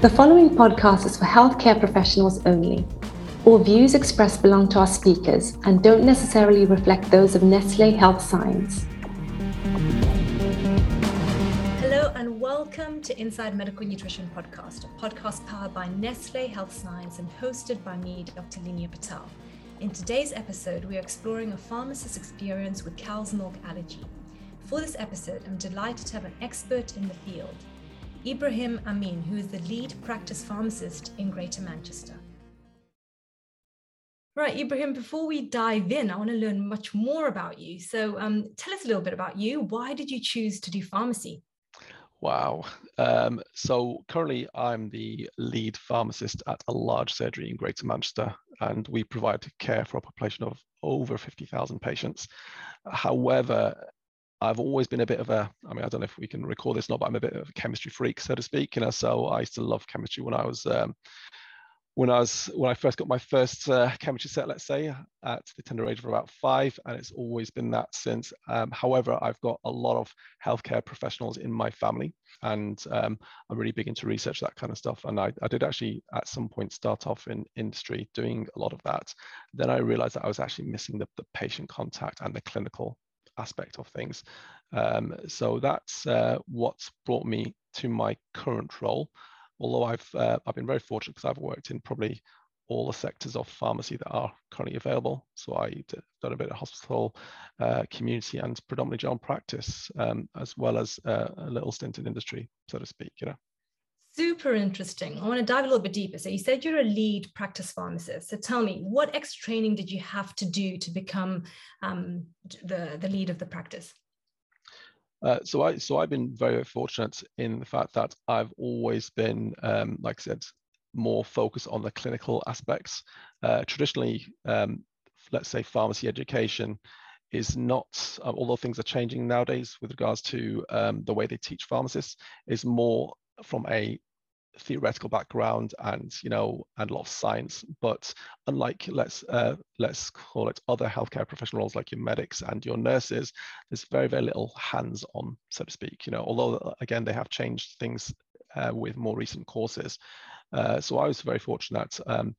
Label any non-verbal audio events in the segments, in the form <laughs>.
The following podcast is for healthcare professionals only. All views expressed belong to our speakers and don't necessarily reflect those of Nestle Health Science. Hello and welcome to Inside Medical Nutrition Podcast, a podcast powered by Nestle Health Science and hosted by me, Dr. Linia Patel. In today's episode, we are exploring a pharmacist's experience with cow's milk allergy. For this episode, I'm delighted to have an expert in the field, Ibrahim Amin, who is the lead practice pharmacist in Greater Manchester. Right, Ibrahim, before we dive in, I want to learn much more about you. So um, tell us a little bit about you. Why did you choose to do pharmacy? Wow. Um, so currently, I'm the lead pharmacist at a large surgery in Greater Manchester, and we provide care for a population of over 50,000 patients. However, I've always been a bit of a, I mean, I don't know if we can record this or not, but I'm a bit of a chemistry freak, so to speak. You know, so I used to love chemistry when I was, um, when I was, when I first got my first uh, chemistry set, let's say, at the tender age of about five, and it's always been that since. Um, however, I've got a lot of healthcare professionals in my family, and um, I'm really big into research, that kind of stuff. And I, I did actually at some point start off in industry doing a lot of that. Then I realized that I was actually missing the, the patient contact and the clinical aspect of things. Um, so that's uh, what's brought me to my current role. Although I've uh, I've been very fortunate because I've worked in probably all the sectors of pharmacy that are currently available. So I've done a bit of hospital, uh, community, and predominantly general practice, um, as well as uh, a little stint in industry, so to speak. You know super interesting. I want to dive a little bit deeper. So you said you're a lead practice pharmacist. So tell me, what extra training did you have to do to become um, the the lead of the practice? Uh, so I so I've been very, very fortunate in the fact that I've always been, um, like I said, more focused on the clinical aspects. Uh, traditionally, um, let's say pharmacy education is not, uh, although things are changing nowadays with regards to um, the way they teach pharmacists, is more from a theoretical background and you know and a lot of science but unlike let's uh, let's call it other healthcare professional roles like your medics and your nurses there's very very little hands on so to speak you know although uh, again they have changed things uh, with more recent courses. Uh, so i was very fortunate um,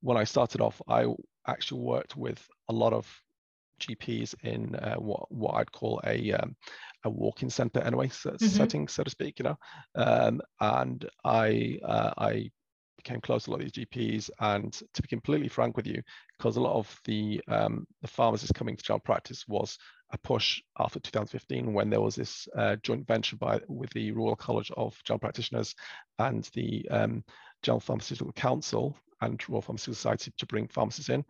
when i started off i actually worked with a lot of GPs in uh, what what I'd call a um, a walk-in center anyway so, mm-hmm. setting so to speak you know um, and I uh, I became close to a lot of these GPs and to be completely frank with you because a lot of the um, the pharmacists coming to general practice was a push after 2015 when there was this uh, joint venture by with the Royal College of General Practitioners and the um, General Pharmaceutical Council and Royal Pharmaceutical Society to bring pharmacists in.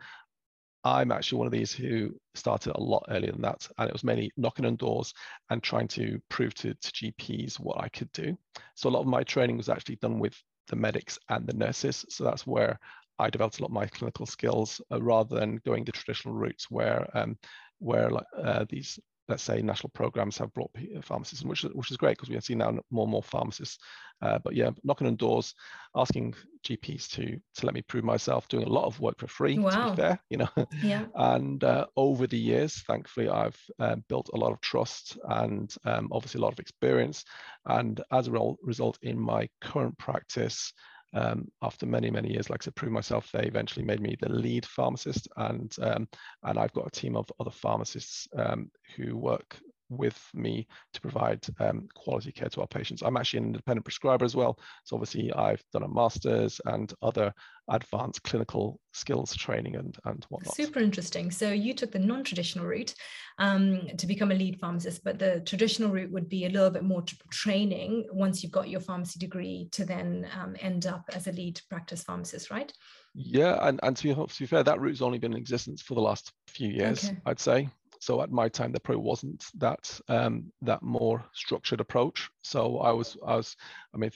I'm actually one of these who started a lot earlier than that. And it was mainly knocking on doors and trying to prove to, to GPs what I could do. So a lot of my training was actually done with the medics and the nurses. So that's where I developed a lot of my clinical skills uh, rather than going the traditional routes where um, where uh, these let's say national programs have brought pharmacists, which which is great because we see now more and more pharmacists. Uh, but yeah, knocking on doors, asking GPs to to let me prove myself, doing a lot of work for free. Wow. To be fair, you know. Yeah. <laughs> and uh, over the years, thankfully, I've uh, built a lot of trust and um, obviously a lot of experience. And as a result, in my current practice, um, after many many years like to prove myself they eventually made me the lead pharmacist. And um, and i've got a team of other pharmacists um, who work with me to provide um, quality care to our patients. I'm actually an independent prescriber as well. So obviously I've done a master's and other advanced clinical skills training and, and whatnot. Super interesting. So you took the non-traditional route um, to become a lead pharmacist, but the traditional route would be a little bit more training once you've got your pharmacy degree to then um, end up as a lead practice pharmacist, right? Yeah, and, and to, be, to be fair, that route's only been in existence for the last few years, okay. I'd say. So at my time, there probably wasn't that um, that more structured approach. So I was I was I mean,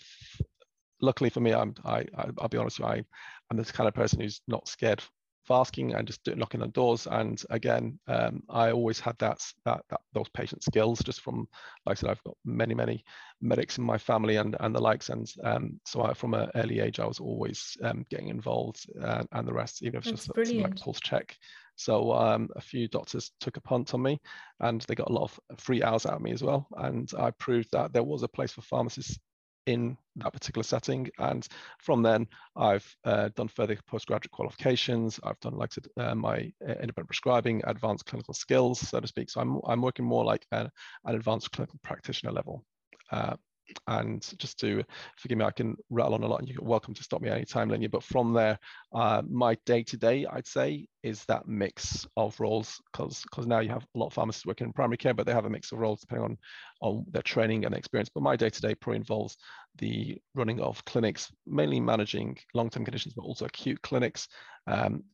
luckily for me, I'm I I'll be honest you, I I'm this kind of person who's not scared asking and just knocking on doors. And again, um, I always had that, that that those patient skills just from, like I said, I've got many many medics in my family and and the likes. And um, so I, from an early age, I was always um, getting involved uh, and the rest, even if it's just like pulse check so um, a few doctors took a punt on me and they got a lot of free hours out of me as well. And I proved that there was a place for pharmacists in that particular setting. And from then, I've uh, done further postgraduate qualifications. I've done, like I said, uh, my uh, independent prescribing, advanced clinical skills, so to speak. So I'm, I'm working more like an, an advanced clinical practitioner level. Uh, and just to forgive me, I can rattle on a lot and you're welcome to stop me anytime, Linia. But from there, uh, my day to day, I'd say, is that mix of roles because because now you have a lot of pharmacists working in primary care, but they have a mix of roles depending on on their training and experience. But my day to day probably involves the running of clinics, mainly managing long term conditions, but also acute clinics. Um,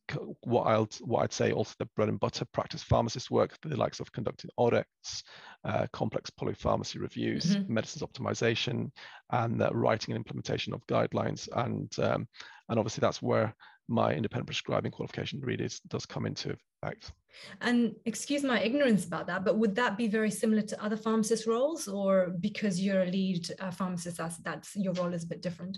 what I'll what I'd say also the bread and butter practice pharmacist work, the likes of conducting audits, uh, complex polypharmacy reviews, mm-hmm. medicines optimization, and uh, writing and implementation of guidelines. And um, and obviously that's where my independent prescribing qualification really does come into effect. And excuse my ignorance about that, but would that be very similar to other pharmacist roles, or because you're a lead uh, pharmacist, that's, that's your role is a bit different?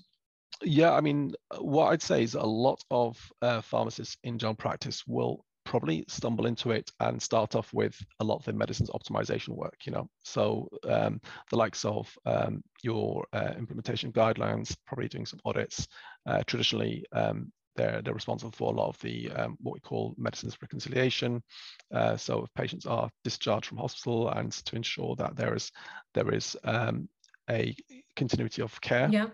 Yeah, I mean, what I'd say is a lot of uh, pharmacists in general practice will probably stumble into it and start off with a lot of the medicines optimization work you know so um, the likes of um, your uh, implementation guidelines probably doing some audits uh, traditionally um, they're, they're responsible for a lot of the um, what we call medicines reconciliation uh, so if patients are discharged from hospital and to ensure that there is there is um, a continuity of care yeah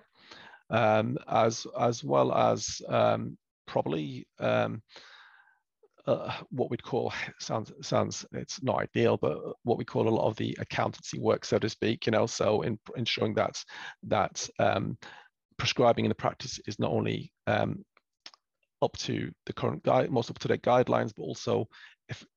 um, as as well as probably um, uh, what we'd call sounds sounds it's not ideal, but what we call a lot of the accountancy work, so to speak. You know, so in ensuring that that um, prescribing in the practice is not only um, up to the current guide, most up to date guidelines, but also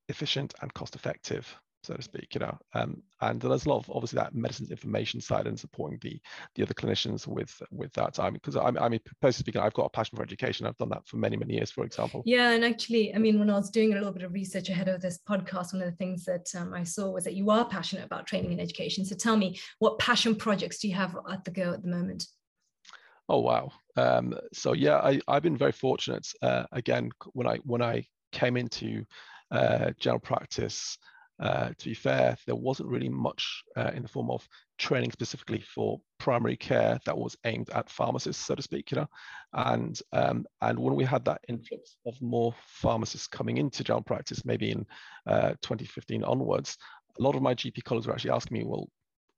efficient and cost effective so to speak, you know. Um, and there's a lot of obviously that medicines information side and supporting the the other clinicians with with that. I mean, because I, I mean, personally speaking, I've got a passion for education. I've done that for many many years, for example. Yeah, and actually, I mean, when I was doing a little bit of research ahead of this podcast, one of the things that um, I saw was that you are passionate about training and education. So tell me, what passion projects do you have at the go at the moment? Oh wow! Um, so yeah, I I've been very fortunate. Uh, again, when I when I came into uh, general practice uh, to be fair, there wasn't really much uh, in the form of training specifically for primary care that was aimed at pharmacists, so to speak, you know. And um, and when we had that influx of more pharmacists coming into general practice, maybe in uh, 2015 onwards, a lot of my GP colleagues were actually asking me, well,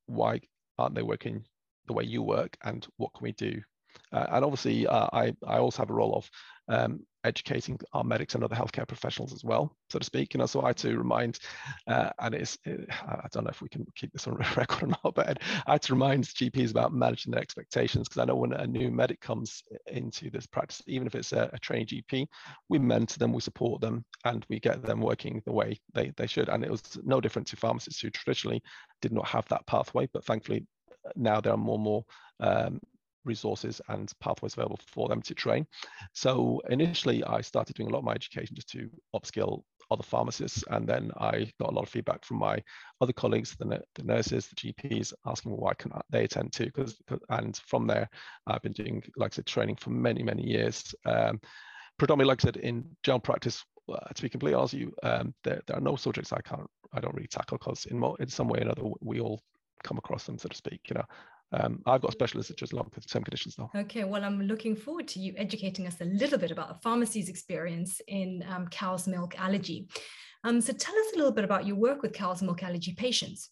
why aren't they working the way you work, and what can we do? Uh, and obviously, uh, I I also have a role of um, educating our medics and other healthcare professionals as well, so to speak. You know, so I had to remind, uh, and it's, it, I don't know if we can keep this on <laughs> record or not, but I had to remind GPs about managing their expectations because I know when a new medic comes into this practice, even if it's a, a trained GP, we mentor them, we support them, and we get them working the way they, they should. And it was no different to pharmacists who traditionally did not have that pathway, but thankfully now there are more and more um, resources and pathways available for them to train. So initially, I started doing a lot of my education just to upskill other pharmacists, and then I got a lot of feedback from my other colleagues, the, the nurses, the GPs, asking why can they attend too? Because and from there, I've been doing, like I said, training for many many years. Um, predominantly, like I said, in general practice. Uh, to be completely honest with you, um, there, there are no subjects I can't, I don't really tackle because in, in some way or another, we all come across them, so to speak. You know, um, I've got specialists that just long term conditions now. Okay, well, I'm looking forward to you educating us a little bit about a pharmacy's experience in um, cow's milk allergy. Um, so tell us a little bit about your work with cow's milk allergy patients.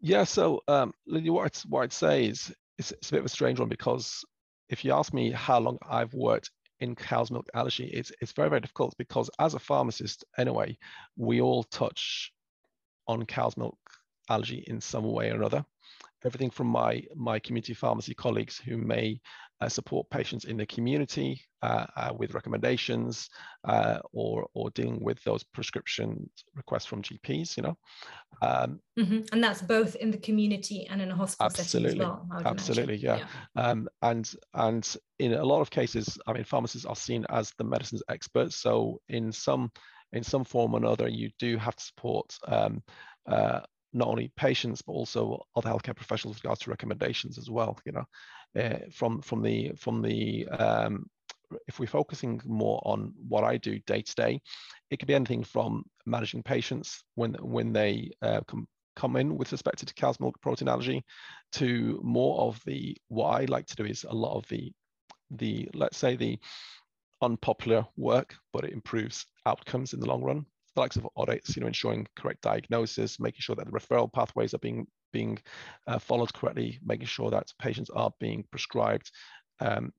Yeah, so um, what, I'd, what I'd say is it's, it's a bit of a strange one because if you ask me how long I've worked in cow's milk allergy, it's, it's very, very difficult because as a pharmacist, anyway, we all touch on cow's milk allergy in some way or another everything from my, my community pharmacy colleagues who may uh, support patients in the community uh, uh, with recommendations uh, or, or dealing with those prescription requests from GPs, you know. Um, mm-hmm. And that's both in the community and in a hospital absolutely, setting as well. Absolutely, yeah. yeah. Um, and, and in a lot of cases, I mean, pharmacists are seen as the medicines experts. So in some in some form or another, you do have to support um, uh, not only patients but also other healthcare professionals with regards to recommendations as well. You know, uh, from from the from the um, if we're focusing more on what I do day to day, it could be anything from managing patients when when they uh, come come in with respect to cow's milk protein allergy to more of the what I like to do is a lot of the the let's say the unpopular work, but it improves outcomes in the long run. The likes of audits, you know, ensuring correct diagnosis, making sure that the referral pathways are being being uh, followed correctly, making sure that patients are being prescribed um,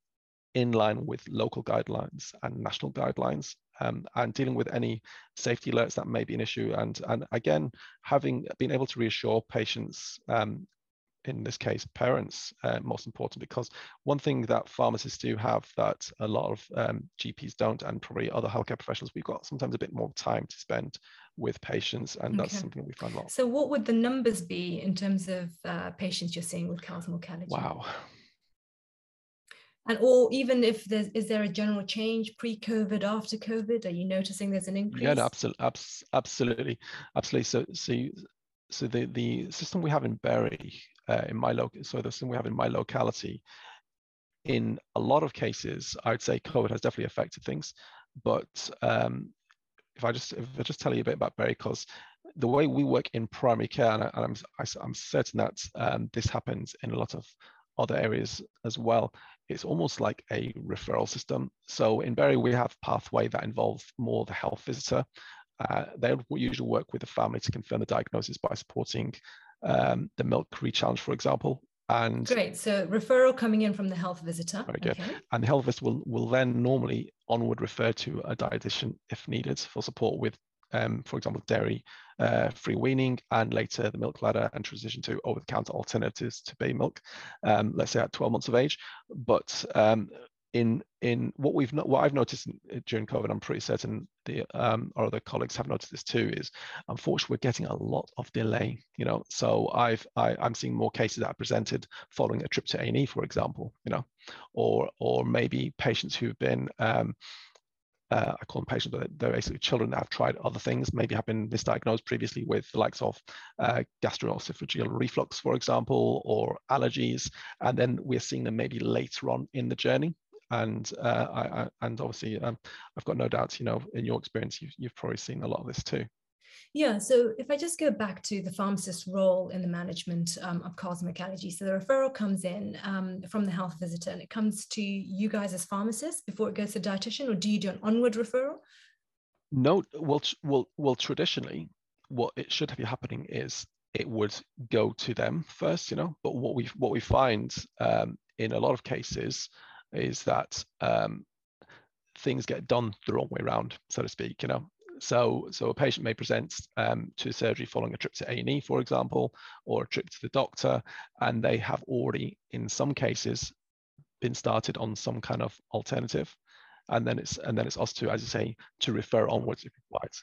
in line with local guidelines and national guidelines um, and dealing with any safety alerts that may be an issue. And, and again, having been able to reassure patients, um, in this case, parents, uh, most important, because one thing that pharmacists do have that a lot of um, GPs don't, and probably other healthcare professionals, we've got sometimes a bit more time to spend with patients, and okay. that's something we find a lot. So, what would the numbers be in terms of uh, patients you're seeing with milk allergy? Wow, and or even if there's is there a general change pre-COVID, after COVID? Are you noticing there's an increase? Yeah, no, absolutely, absolutely, absolutely. So, so, you, so the the system we have in Bury, uh, in my local, so the system we have in my locality, in a lot of cases, I'd say COVID has definitely affected things. But um, if I just if I just tell you a bit about because the way we work in primary care, and, I, am I'm, I'm certain that um, this happens in a lot of other areas as well, it's almost like a referral system. So in Bury, we have pathway that involves more the health visitor. Uh, they usually work with the family to confirm the diagnosis by supporting um, the milk rechallenge, for example. And great. So referral coming in from the health visitor. Very good. Okay. And the health visitor will, will then normally onward refer to a dietitian if needed for support with um, for example, dairy uh, free weaning, and later the milk ladder and transition to over the counter alternatives to baby milk, um, let's say at 12 months of age. But um, in in what we've not, what I've noticed during COVID, I'm pretty certain the um, our other colleagues have noticed this too. Is unfortunately we're getting a lot of delay. You know, so I've I, i am seeing more cases that are presented following a trip to A&E, for example. You know, or or maybe patients who've been um, uh, I call them patients, but they're basically children that have tried other things, maybe have been misdiagnosed previously with the likes of uh, gastroesophageal reflux, for example, or allergies, and then we're seeing them maybe later on in the journey. And uh, I, I, and obviously, um, I've got no doubt, you know, in your experience, you've, you've probably seen a lot of this too. Yeah, so if I just go back to the pharmacist's role in the management um, of cow's milk allergy, so the referral comes in um, from the health visitor and it comes to you guys as pharmacists before it goes to dietitian, or do you do an onward referral? No, well, well, well. Traditionally, what it should be happening is it would go to them first, you know. But what we what we find um, in a lot of cases is that um, things get done the wrong way around, so to speak. You know, so, so a patient may present um, to surgery following a trip to A&E, for example, or a trip to the doctor, and they have already, in some cases, been started on some kind of alternative, and then it's and then it's us to, as you say, to refer onwards if required.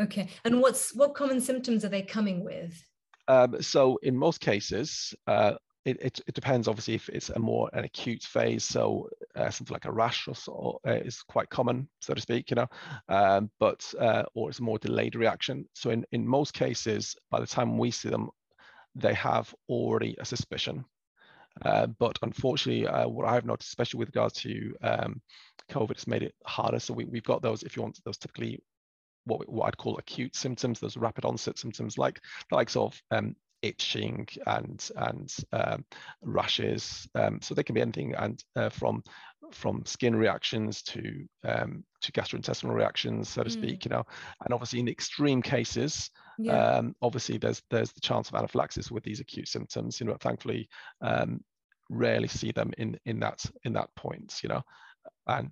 Okay, and what's what common symptoms are they coming with? Um, so in most cases, uh, it, it, it, depends obviously if it's a more an acute phase so uh, something like a rash or so uh, is quite common so to speak you know um, but uh, or it's a more delayed reaction. So in, in most cases by the time we see them they have already a suspicion. Uh, but unfortunately uh, what i've noticed especially with regards to um, covid has made it harder. So we, we've got those if you want those typically what, what I'd call acute symptoms, those rapid onset symptoms like the likes of um, itching and and um, rashes. Um, so they can be anything, and uh, from from skin reactions to um, to gastrointestinal reactions, so to mm. speak. You know, and obviously in extreme cases, yeah. Um, obviously there's there's the chance of anaphylaxis with these acute symptoms. You know, thankfully, um, rarely see them in in that in that point. You know, and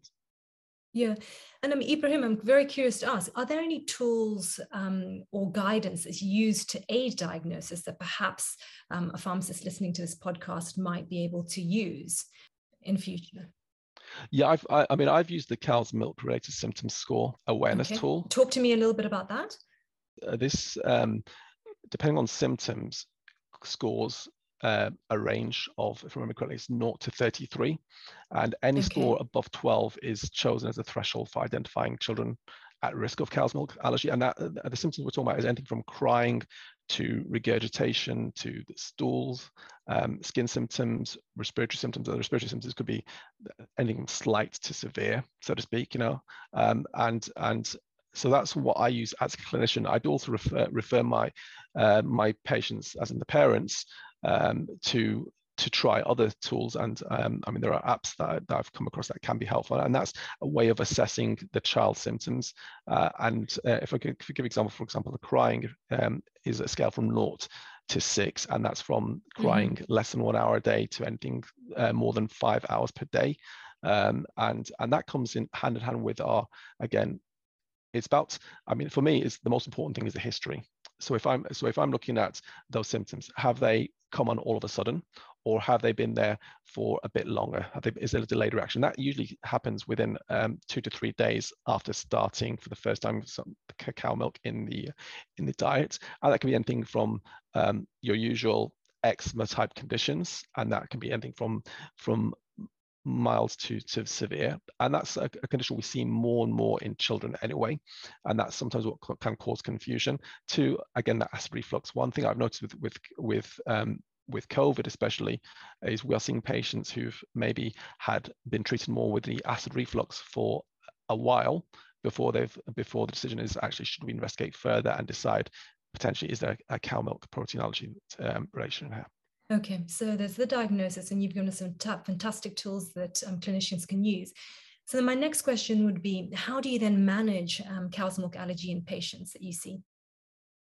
yeah. And um, Ibrahim, I'm very curious to ask are there any tools um, or guidance that's used to aid diagnosis that perhaps um, a pharmacist listening to this podcast might be able to use in future? Yeah, I've, I, I mean, I've used the cow's milk related symptom score awareness okay. tool. Talk to me a little bit about that. Uh, this, um, depending on symptoms, scores uh, a range of, if I remember correctly, it's 0 to 33. And any okay. score above 12 is chosen as a threshold for identifying children at risk of cow's milk allergy. And that, uh, the symptoms we're talking about is anything from crying to regurgitation to stools, um, skin symptoms, respiratory symptoms. The respiratory symptoms could be anything from slight to severe, so to speak, you know. Um, and and so that's what I use as a clinician. I'd also refer, refer my uh, my patients, as in the parents, um, to to try other tools. And um, I mean, there are apps that, that, I've come across that can be helpful, and that's a way of assessing the child's symptoms. Uh, and uh, if I could if I give example, for example, the crying um, is a scale from naught to six, and that's from crying mm-hmm. less than one hour a day to anything uh, more than five hours per day. Um, and and that comes in hand in hand with our again it's about i mean for me it's the most important thing is the history so if i'm so if i'm looking at those symptoms have they come on all of a sudden or have they been there for a bit longer? They, is there a delayed reaction? That usually happens within um, two to three days after starting for the first time some cow's milk in the in the diet. And that can be anything from um, your usual eczema type conditions and that can be anything from from mild to, to severe. And that's a, a, condition we see more and more in children anyway. And that's sometimes what can cause confusion. To again, that acid reflux. One thing I've noticed with with with um, with COVID especially is we are seeing patients who've maybe had been treated more with the acid reflux for a while before they've before the decision is actually should we investigate further and decide potentially is there a cow milk protein allergy um, relation here. Okay, so there's the diagnosis, and you've given us some fantastic tools that um, clinicians can use. So my next question would be, how do you then manage um, cow's milk allergy in patients that you see?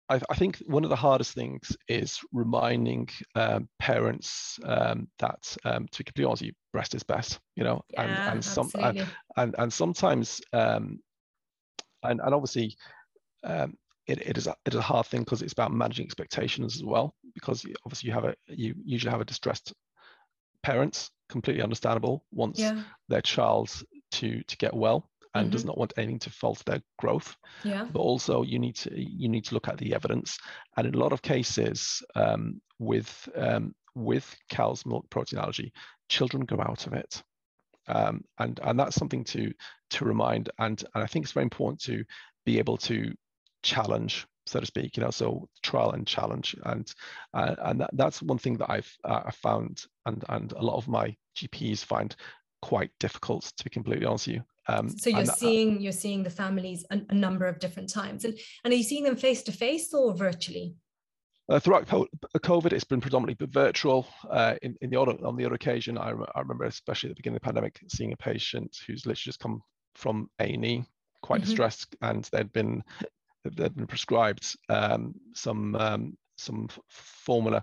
I, I think one of the hardest things is reminding um, parents um, that, um, to be completely honest, you breast is best, you know, yeah, and and some and, and, and sometimes, um, and and obviously, um, it, it is a, it is a hard thing because it's about managing expectations as well because obviously you have a you usually have a distressed parents completely understandable wants yeah. their child to to get well and mm-hmm. does not want anything to falter their growth yeah but also you need to you need to look at the evidence and in a lot of cases um, with um, with cow's milk protein allergy children go out of it um, and and that's something to to remind and and I think it's very important to be able to challenge so to speak you know so trial and challenge and uh, and that, that's one thing that i've uh, found and and a lot of my gps find quite difficult to be completely honest with you um, so you're and, seeing you're seeing the families a, a, number of different times and and are you seeing them face to face or virtually uh, throughout COVID, it's been predominantly virtual. Uh, in, in the other, on the other occasion, I, I, remember, especially at the beginning of the pandemic, seeing a patient who's literally just come from A&E, quite mm-hmm. distressed, and they'd been they'd been prescribed um, some um, some formula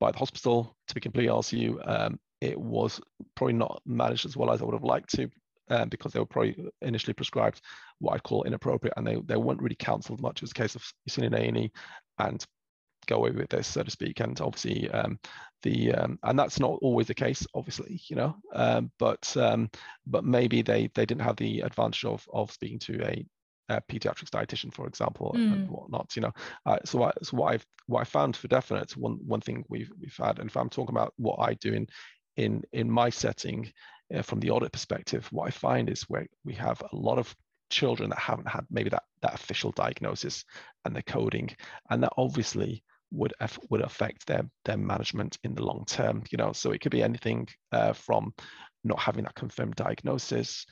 by the hospital. To be completely you, um, it was probably not managed as well as I would have liked to. Um, because they were probably initially prescribed what I'd call inappropriate, and they, they weren't really counselled much. It was a case of you've seen an A&E and go away with this, so to speak. And obviously, um, the um, and that's not always the case, obviously, you know. Um, but um, but maybe they they didn't have the advantage of of speaking to a uh, pediatrics dietitian, for example, mm. and whatnot. You know, uh, so, I, so what I've what I found for definite one one thing we've we've had, and if I'm talking about what I do in in in my setting uh, from the audit perspective, what I find is where we have a lot of children that haven't had maybe that that official diagnosis and the coding, and that obviously would would affect their their management in the long term. You know, so it could be anything uh, from not having that confirmed diagnosis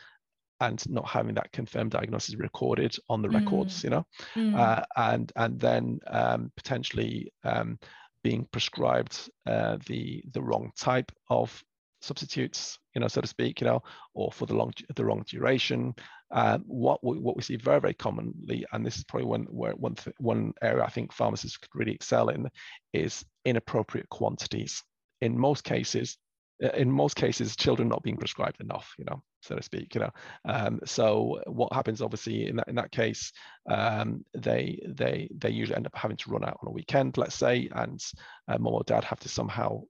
and not having that confirmed diagnosis recorded on the mm. records, you know, mm. uh, and and then um, potentially um, being prescribed uh, the the wrong type of substitutes, you know, so to speak, you know, or for the long the wrong duration. Um, what we, what we see very very commonly, and this is probably one where one th- one area I think pharmacists could really excel in, is inappropriate quantities. In most cases, in most cases, children not being prescribed enough, you know, so to speak, you know. Um, so what happens, obviously, in that in that case, um, they they they usually end up having to run out on a weekend, let's say, and uh, mom or dad have to somehow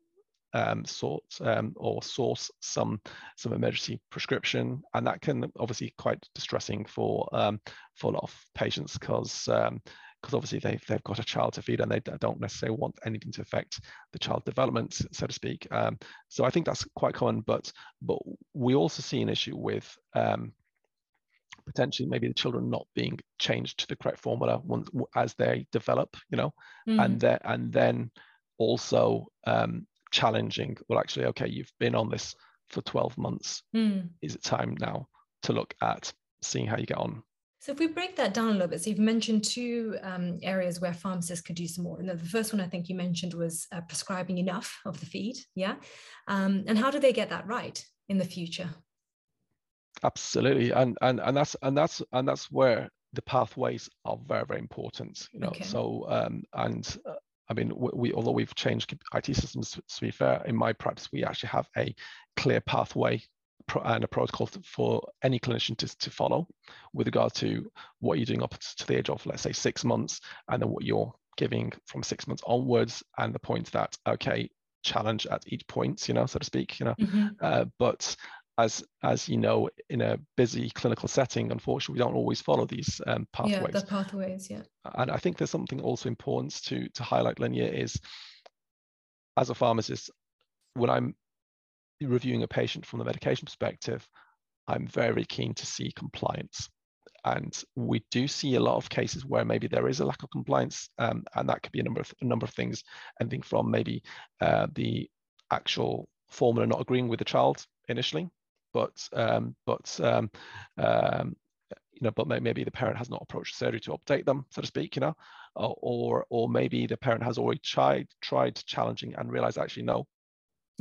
um, sort um, or source some some emergency prescription, and that can obviously quite distressing for um, for a lot of patients because um, because obviously they've, they've got a child to feed and they don't necessarily want anything to affect the child development, so to speak. Um, so I think that's quite common, but but we also see an issue with um, potentially maybe the children not being changed to the correct formula once, as they develop, you know, mm. and then and then also um, challenging. Well, actually, okay, you've been on this for 12 months. Mm. Is it time now to look at seeing how you get on So if we break that down a little bit, so you've mentioned two um, areas where pharmacists could do some more. And the first one I think you mentioned was uh, prescribing enough of the feed, yeah. Um, and how do they get that right in the future? Absolutely, and and and that's and that's and that's where the pathways are very very important. You know, okay. so um, and uh, I mean, we, we, although we've changed IT systems to be fair, in my practice we actually have a clear pathway and a protocol for any clinician to, to follow with regard to what you're doing up to the age of, let's say, six months, and then what you're giving from six months onwards, and the point that, okay, challenge at each point, you know, so to speak, you know. Mm-hmm. Uh, but as as you know, in a busy clinical setting, unfortunately, we don't always follow these um, pathways. Yeah, the pathways, yeah. And I think there's something also important to to highlight, Linia, is as a pharmacist, when I'm reviewing a patient from the medication perspective, I'm very keen to see compliance. And we do see a lot of cases where maybe there is a lack of compliance, um, and that could be a number of a number of things, anything from maybe uh, the actual formula not agreeing with the child initially, but um, but um, um, you know, but maybe the parent has not approached surgery to update them, so to speak, you know, or or maybe the parent has already tried tried challenging and realized actually no,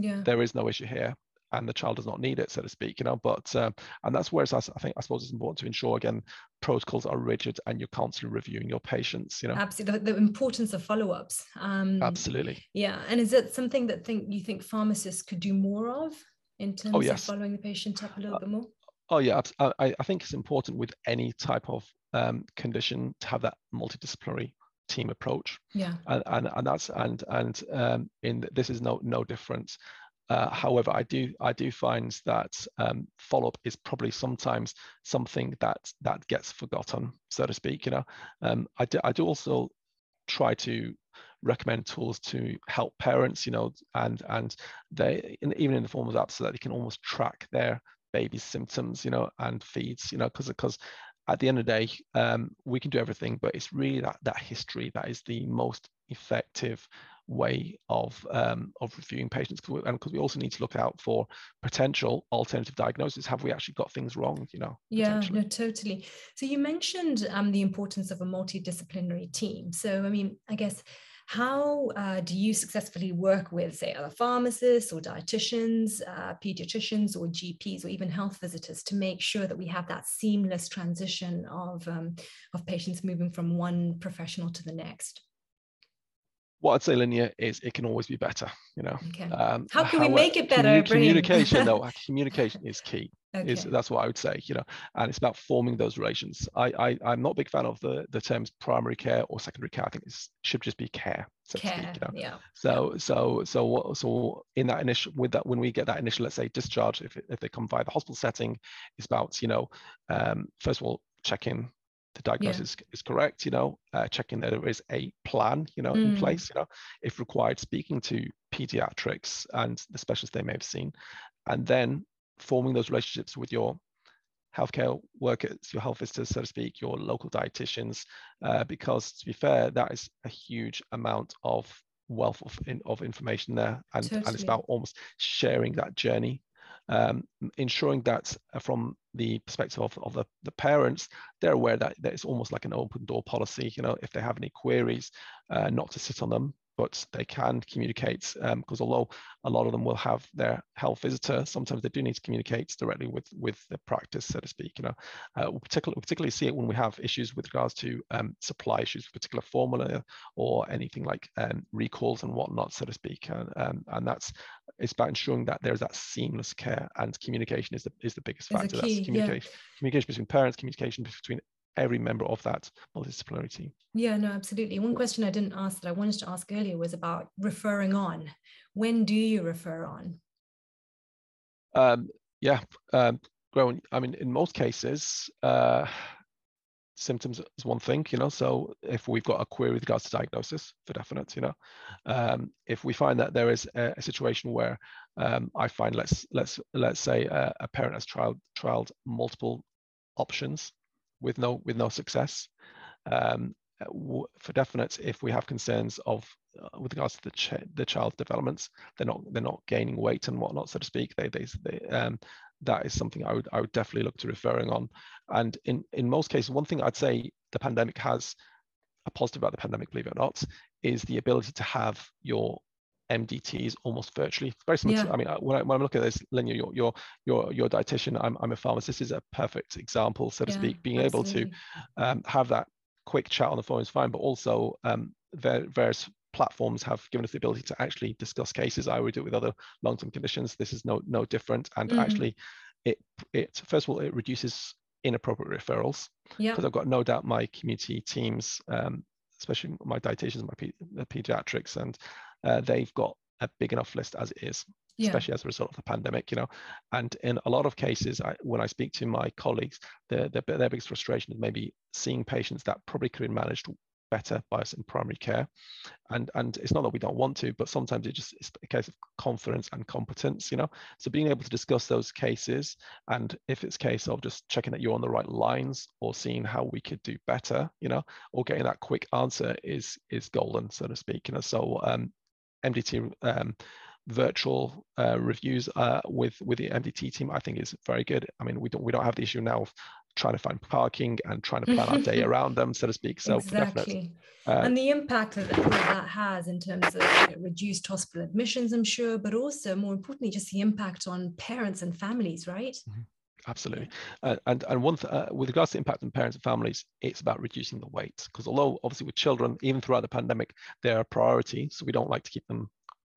yeah. There is no issue here and the child does not need it so to speak you know but um, and that's where it's, i think i suppose it's important to ensure again protocols are rigid and you're constantly reviewing your patients you know? Absolutely the, the importance of follow-ups um, absolutely. yeah and is it something that think you think pharmacists could do more of in terms oh, yes. of following the patient up a little uh, bit more? oh yeah I, I think it's important with any type of um, condition to have that multidisciplinary team approach. Yeah. And and, and that's and and um, in this is no no different. Uh, however, I do I do find that um, follow up is probably sometimes something that that gets forgotten, so to speak. You know, um, I do I do also try to recommend tools to help parents. You know, and and they in, even in the form of apps so that they can almost track their baby's symptoms. You know, and feeds. You know, because because at the end of the day, um, we can do everything, but it's really that, that history that is the most effective way of um, of reviewing patients and because we also need to look out for potential alternative diagnosis have we actually got things wrong you know yeah no totally. So you mentioned um, the importance of a multidisciplinary team. So i mean i guess how uh, do you successfully work with, say, other pharmacists or dietitians, uh, pediatricians or GPs or even health visitors to make sure that we have that seamless transition of, um, of patients moving from one professional to the next? What I'd say, Linia, is it can always be better. You know. Okay. Um, How can we make it better? communication, <laughs> though, communication is key. Okay. Is that's what I would say. You know, and it's about forming those relations. I, I I'm not a big fan of the the terms primary care or secondary care. I think it should just be care. So care. Speak, you know? Yeah. So so so what so in that initial with that when we get that initial let's say discharge if if they come via the hospital setting, it's about you know um, first of all check in the diagnosis yeah. is correct, you know, uh, checking that there is a plan, you know, mm. in place, you know, if required, speaking to pediatrics and the specialists they may have seen, and then forming those relationships with your healthcare workers, your health visitors, so to speak, your local dietitians, uh, because to be fair, that is a huge amount of wealth of, in, of information there, and, totally. and it's about almost sharing that journey um, ensuring that uh, from the perspective of, of the, the parents, they're aware that, that it's almost like an open door policy. You know, if they have any queries, uh, not to sit on them, but they can communicate because um, although a lot of them will have their health visitor, sometimes they do need to communicate directly with with the practice, so to speak. You know, uh, we particularly particularly see it when we have issues with regards to um, supply issues, with particular formula or anything like um, recalls and whatnot, so to speak. And, um, and that's it's about ensuring that there's that seamless care and communication is the is the biggest factor. Key, that's communication, yeah. communication between parents, communication between every member of that multidisciplinary team. Yeah, no, absolutely. One question I didn't ask that I wanted to ask earlier was about referring on. When do you refer on? Um, yeah, um, growing. I mean, in most cases, uh, symptoms is one thing, you know. So if we've got a query with regards to diagnosis, for definite, you know, um, if we find that there is a, a situation where um, I find let's let's let's say a, a parent has trialed trialed multiple options with no with no success. Um, for definite, if we have concerns of uh, with regards to the ch- the child's developments, they're not they're not gaining weight and whatnot, so to speak. They they, they um, that is something I would I would definitely look to referring on. And in in most cases, one thing I'd say the pandemic has a positive about the pandemic, believe it or not, is the ability to have your MDTs almost virtually. Very similar. Yeah. To, I mean, uh, when I, when I look at this, Linia, your your your your dietitian, I'm I'm a pharmacist. This is a perfect example, so to yeah, speak. Being absolutely. able to um, have that quick chat on the phone is fine, but also um, various platforms have given us the ability to actually discuss cases. I would do it with other long-term conditions. This is no no different, and mm-hmm. actually, it it first of all it reduces inappropriate referrals because I've got no doubt my community teams, um, especially my dietitians, my pe- pediatrics, and uh, they've got a big enough list as it is. Yeah. especially as a result of the pandemic, you know. And in a lot of cases, I, when I speak to my colleagues, their, their, their biggest frustration is maybe seeing patients that probably could have been managed better by us in primary care. And and it's not that we don't want to, but sometimes it just it's a case of confidence and competence, you know. So being able to discuss those cases and if it's case of just checking that you're on the right lines or seeing how we could do better, you know, or getting that quick answer is is golden, so to speak. You know, so um MDT um, virtual uh, reviews uh, with with the MDT team, I think is very good. I mean, we don't we don't have the issue now of trying to find parking and trying to plan our day <laughs> around them, so to speak. So exactly. Uh, and the impact that that has in terms of you know, reduced hospital admissions, I'm sure, but also more importantly, just the impact on parents and families, right? Mm-hmm. Absolutely, uh, and and one th- uh, with regards to impact on parents and families, it's about reducing the weight because although obviously with children, even throughout the pandemic, they're a priority, so we don't like to keep them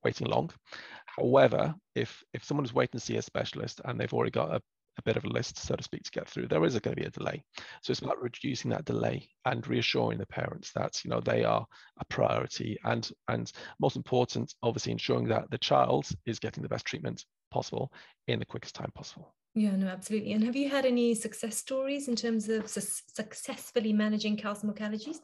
waiting long. However, if if someone is waiting to see a specialist and they've already got a a bit of a list, so to speak, to get through. There is going to be a delay. So it's about reducing that delay and reassuring the parents that you know they are a priority and and most important, obviously ensuring that the child is getting the best treatment possible in the quickest time possible. Yeah, no, absolutely. And have you had any success stories in terms of su- successfully managing cow's milk allergies?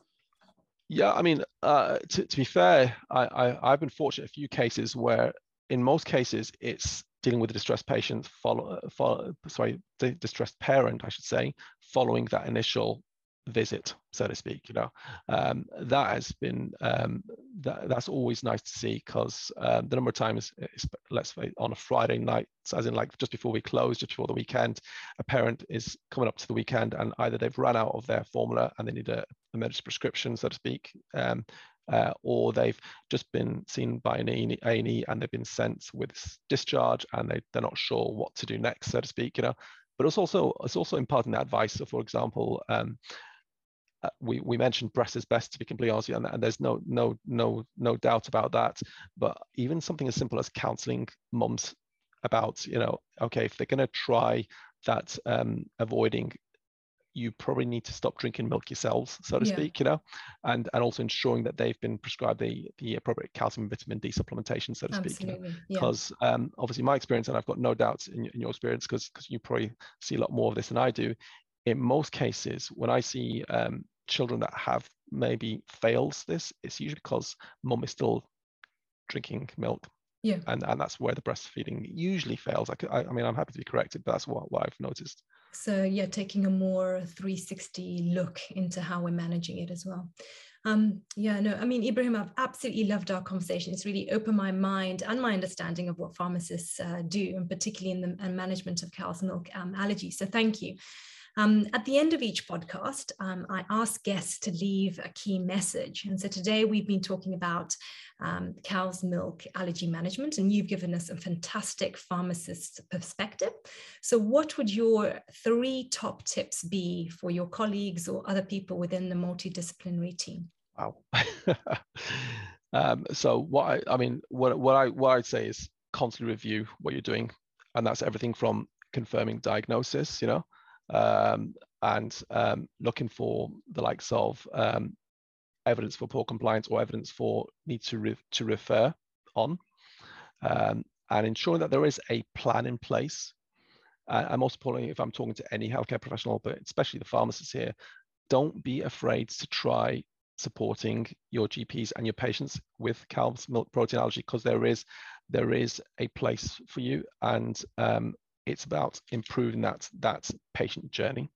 Yeah, I mean, uh, to, to be fair, I, I, I've been fortunate a few cases where in most cases it's dealing with a distressed patient, follow, follow sorry, the distressed parent, I should say, following that initial visit, so to speak. You know, um, that has been um, that, that's always nice to see because um, the number of times, let's say on a Friday night, as in like just before we close, just before the weekend, a parent is coming up to the weekend and either they've run out of their formula and they need a emergency prescription, so to speak. Um, uh, or they've just been seen by an A&E and they've been sent with discharge and they, they're not sure what to do next, so to speak, you know. But it's also it's also imparting advice. So, for example, um, uh, we, we mentioned breast is best to be completely honest, and, and there's no no no no doubt about that. But even something as simple as counselling mums about you know okay if they're going to try that um, avoiding you probably need to stop drinking milk yourselves, so to yeah. speak, you know, and and also ensuring that they've been prescribed the the appropriate calcium and vitamin D supplementation, so to Absolutely. speak. Because you know? yeah. um, obviously my experience, and I've got no doubts in, in your experience, because because you probably see a lot more of this than I do. In most cases, when I see um, children that have maybe fails this, it's usually because mum is still drinking milk. Yeah. And and that's where the breastfeeding usually fails. I, I, I mean i'm happy to be corrected but that's what, what i've noticed. So yeah taking a more 360 look into how we're managing it as well. Um, yeah no i mean ibrahim i've absolutely loved our conversation. It's really opened my mind and my understanding of what pharmacists uh, do and particularly in the management of cow's milk um, allergy so thank you um, at the end of each podcast, um, I ask guests to leave a key message. And so today we've been talking about um, cow's milk allergy management, and you've given us a fantastic pharmacist perspective. So, what would your three top tips be for your colleagues or other people within the multidisciplinary team? Wow. <laughs> um, so, what I, I mean, what, what I what I'd say is constantly review what you're doing, and that's everything from confirming diagnosis, you know, um, and um, looking for the likes of um, evidence for poor compliance or evidence for need to, re- to refer on, um, and ensuring that there is a plan in place. Uh, and most importantly, if I'm talking to any healthcare professional, but especially the pharmacists here, don't be afraid to try supporting your GPs and your patients with cow's milk protein allergy because there is there is a place for you and um, it's about improving that that patient journey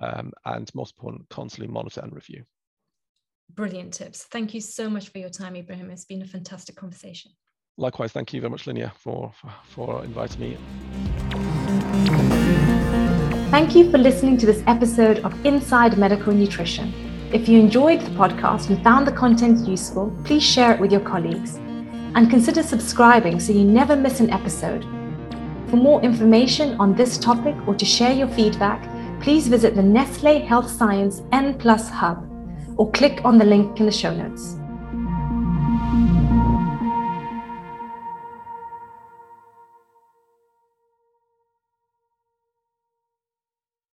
um, and most important constantly monitor and review brilliant tips thank you so much for your time ibrahim it's been a fantastic conversation likewise thank you very much linia for for, for inviting me Thank you for listening to this episode of Inside Medical Nutrition. If you enjoyed the podcast and found the content useful, please share it with your colleagues. And consider subscribing so you never miss an episode. For more information on this topic or to share your feedback, please visit the Nestle Health Science N Plus Hub or click on the link in the show notes.